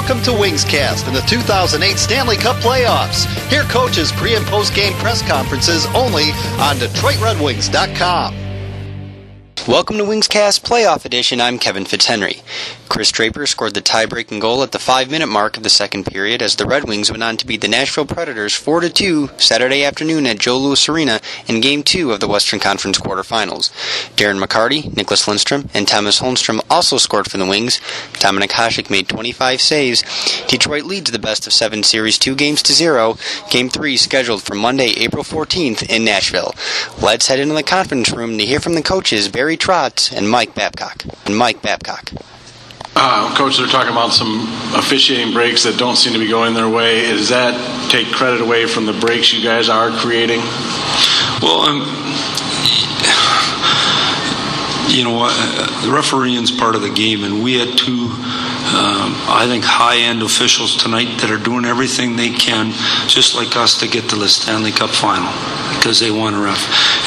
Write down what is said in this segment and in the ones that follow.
Welcome to Wingscast and the 2008 Stanley Cup playoffs. Hear coaches' pre and post game press conferences only on DetroitRedWings.com. Welcome to Wingscast Playoff Edition. I'm Kevin Fitzhenry. Chris Draper scored the tie-breaking goal at the five-minute mark of the second period as the Red Wings went on to beat the Nashville Predators 4-2 Saturday afternoon at Joe Louis Arena in Game 2 of the Western Conference quarterfinals. Darren McCarty, Nicklas Lidstrom, and Tomas Holmstrom also scored for the Wings. Dominik Hasek made 25 saves. Detroit leads the best of seven series two games to zero. Game 3 scheduled for Monday, April 14th in Nashville. Let's head into the conference room to hear from the coaches Barry Trotz and Mike Babcock. And Mike Babcock. Uh, coach, they're talking about some officiating breaks that don't seem to be going their way. Does that take credit away from the breaks you guys are creating? Well, um, you know, uh, the refereeing's part of the game, and we had two, um, I think, high-end officials tonight that are doing everything they can, just like us, to get to the Stanley Cup final because they want a ref.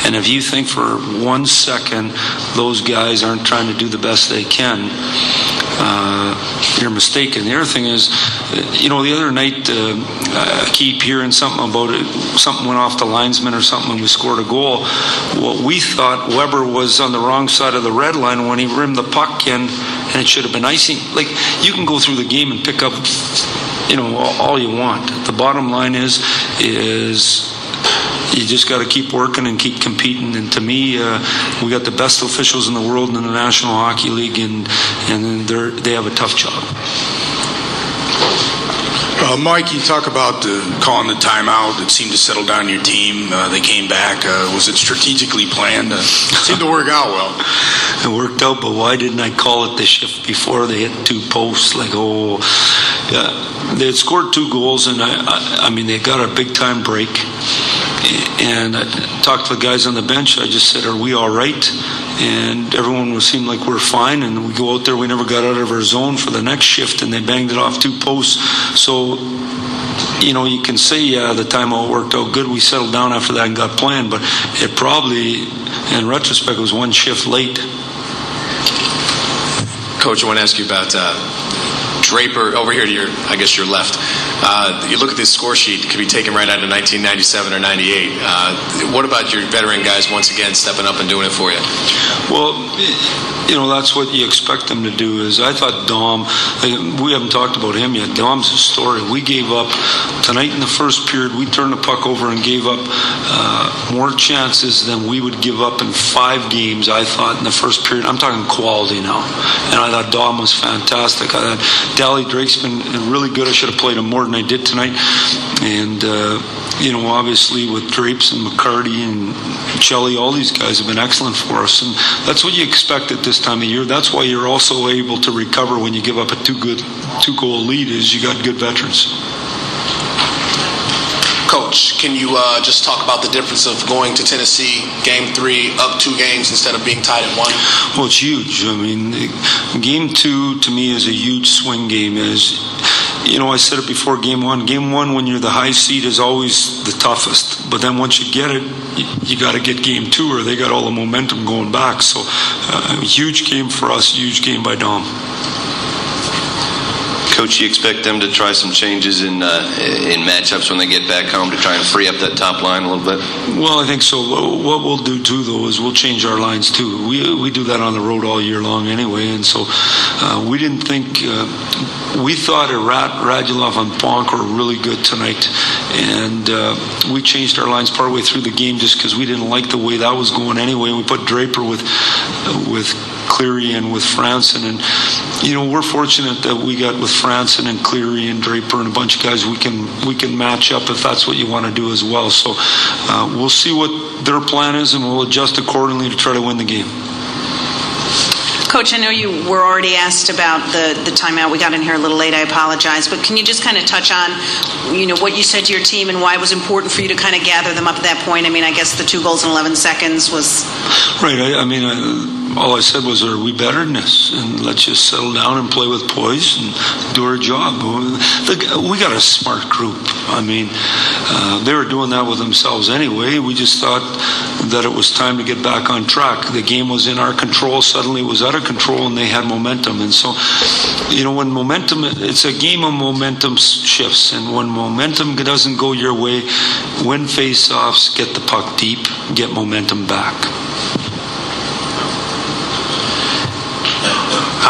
And if you think for one second those guys aren't trying to do the best they can, uh, you're mistaken. The other thing is, you know, the other night uh, I keep hearing something about it. Something went off the linesman or something, and we scored a goal. Well, we thought Weber was on the wrong side of the red line when he rimmed the puck in, and it should have been icing. Like you can go through the game and pick up, you know, all you want. The bottom line is, is you just got to keep working and keep competing. And to me, uh, we got the best officials in the world in the National Hockey League, and and they they have a tough job. Uh, Mike, you talk about uh, calling the timeout. It seemed to settle down your team. Uh, they came back. Uh, was it strategically planned? Uh, it seemed to work out well. It worked out, but why didn't I call it the shift before they hit two posts? Like, oh, yeah. they had scored two goals, and I, I, I mean, they got a big time break and I talked to the guys on the bench. I just said, "Are we all right?" And everyone was seemed like we're fine. And we go out there. We never got out of our zone for the next shift, and they banged it off two posts. So. You know, you can say, yeah, the timeout worked out good. We settled down after that and got playing, but it probably, in retrospect, was one shift late. Coach, I want to ask you about uh, Draper over here to your, I guess, your left. Uh, you look at this score sheet; it could be taken right out of 1997 or 98. Uh, what about your veteran guys once again stepping up and doing it for you? Well, you know that's what you expect them to do. Is I thought Dom. We haven't talked about him yet. Dom's a story. We gave up tonight in the first period. We turned the puck over and gave up uh, more chances than we would give up in five games. I thought in the first period. I'm talking quality now, and I thought Dom was fantastic. I thought Dallas Drake's been really good. I should have played him more than I did tonight. And, uh, you know, obviously with Drapes and McCarty and Chelly, all these guys have been excellent for us. And that's what you expect at this time of year. That's why you're also able to recover when you give up a two good two goal lead is you got good veterans. Coach, can you uh, just talk about the difference of going to Tennessee game three up two games instead of being tied at one? Well, it's huge. I mean, game two to me is a huge swing game. Is you know, I said it before game one. Game one, when you're the high seed, is always the toughest. But then once you get it, you, you got to get game two, or they got all the momentum going back. So, uh, huge game for us, huge game by Dom. Coach, you expect them to try some changes in uh, in matchups when they get back home to try and free up that top line a little bit? Well, I think so. What we'll do too, though, is we'll change our lines too. We we do that on the road all year long anyway, and so uh, we didn't think uh, we thought Rad, Radulov and Bonk were really good tonight, and uh, we changed our lines partway through the game just because we didn't like the way that was going anyway. We put Draper with with Cleary and with Franzen. And, you know, we're fortunate that we got with Franzen and Cleary and Draper and a bunch of guys we can we can match up if that's what you want to do as well. So uh, we'll see what their plan is and we'll adjust accordingly to try to win the game. Coach, I know you were already asked about the, the timeout. We got in here a little late. I apologize. But can you just kind of touch on, you know, what you said to your team and why it was important for you to kind of gather them up at that point? I mean, I guess the two goals in 11 seconds was. Right. I, I mean, I, all I said was, "Are we better than this?" And let's just settle down and play with poise and do our job. We got a smart group. I mean, uh, they were doing that with themselves anyway. We just thought that it was time to get back on track. The game was in our control. Suddenly, it was out of control, and they had momentum. And so, you know, when momentum, it's a game of momentum shifts, and when momentum doesn't go your way, win face-offs, get the puck deep, get momentum back.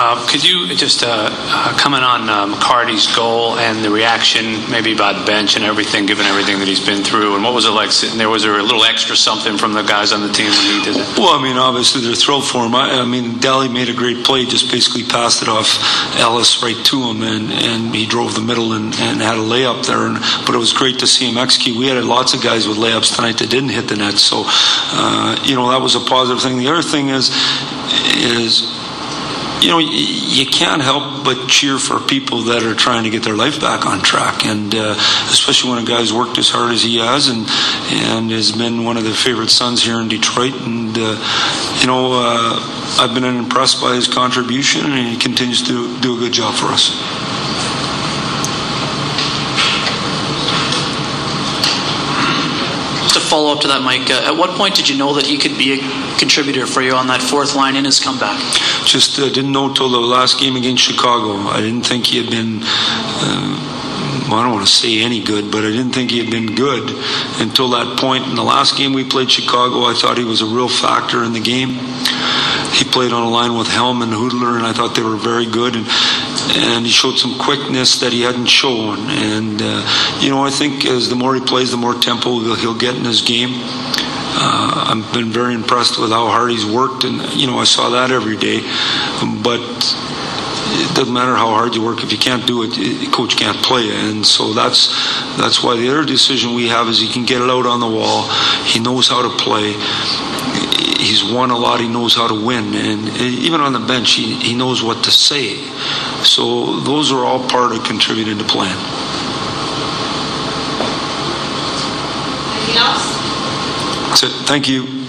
Uh, could you just uh, uh, comment on uh, McCarty's goal and the reaction, maybe by the bench and everything, given everything that he's been through? And what was it like sitting there? Was there a little extra something from the guys on the team when he did it? Well, I mean, obviously they're thrilled for him. I, I mean, Daly made a great play, just basically passed it off Ellis right to him, and, and he drove the middle and, and had a layup there. And, but it was great to see him execute. We had lots of guys with layups tonight that didn't hit the net, so uh, you know that was a positive thing. The other thing is is you know, you can't help but cheer for people that are trying to get their life back on track, and uh, especially when a guy's worked as hard as he has, and and has been one of the favorite sons here in Detroit, and uh, you know, uh, I've been impressed by his contribution, and he continues to do a good job for us. Follow up to that, Mike. Uh, at what point did you know that he could be a contributor for you on that fourth line in his comeback? Just uh, didn't know until the last game against Chicago. I didn't think he had been. Uh, I don't want to say any good, but I didn't think he had been good until that point. In the last game we played Chicago, I thought he was a real factor in the game. He played on a line with Helm and Hudler, and I thought they were very good. And and he showed some quickness that he hadn't shown. And uh, you know, I think as the more he plays, the more tempo he'll get in his game. Uh, I've been very impressed with how hard he's worked, and you know, I saw that every day. But it doesn't matter how hard you work if you can't do it, coach can't play you. And so that's that's why the other decision we have is he can get it out on the wall. He knows how to play he's won a lot. He knows how to win, and even on the bench, he, he knows what to say. So those are all part of contributing to plan. Anything else? That's it. Thank you.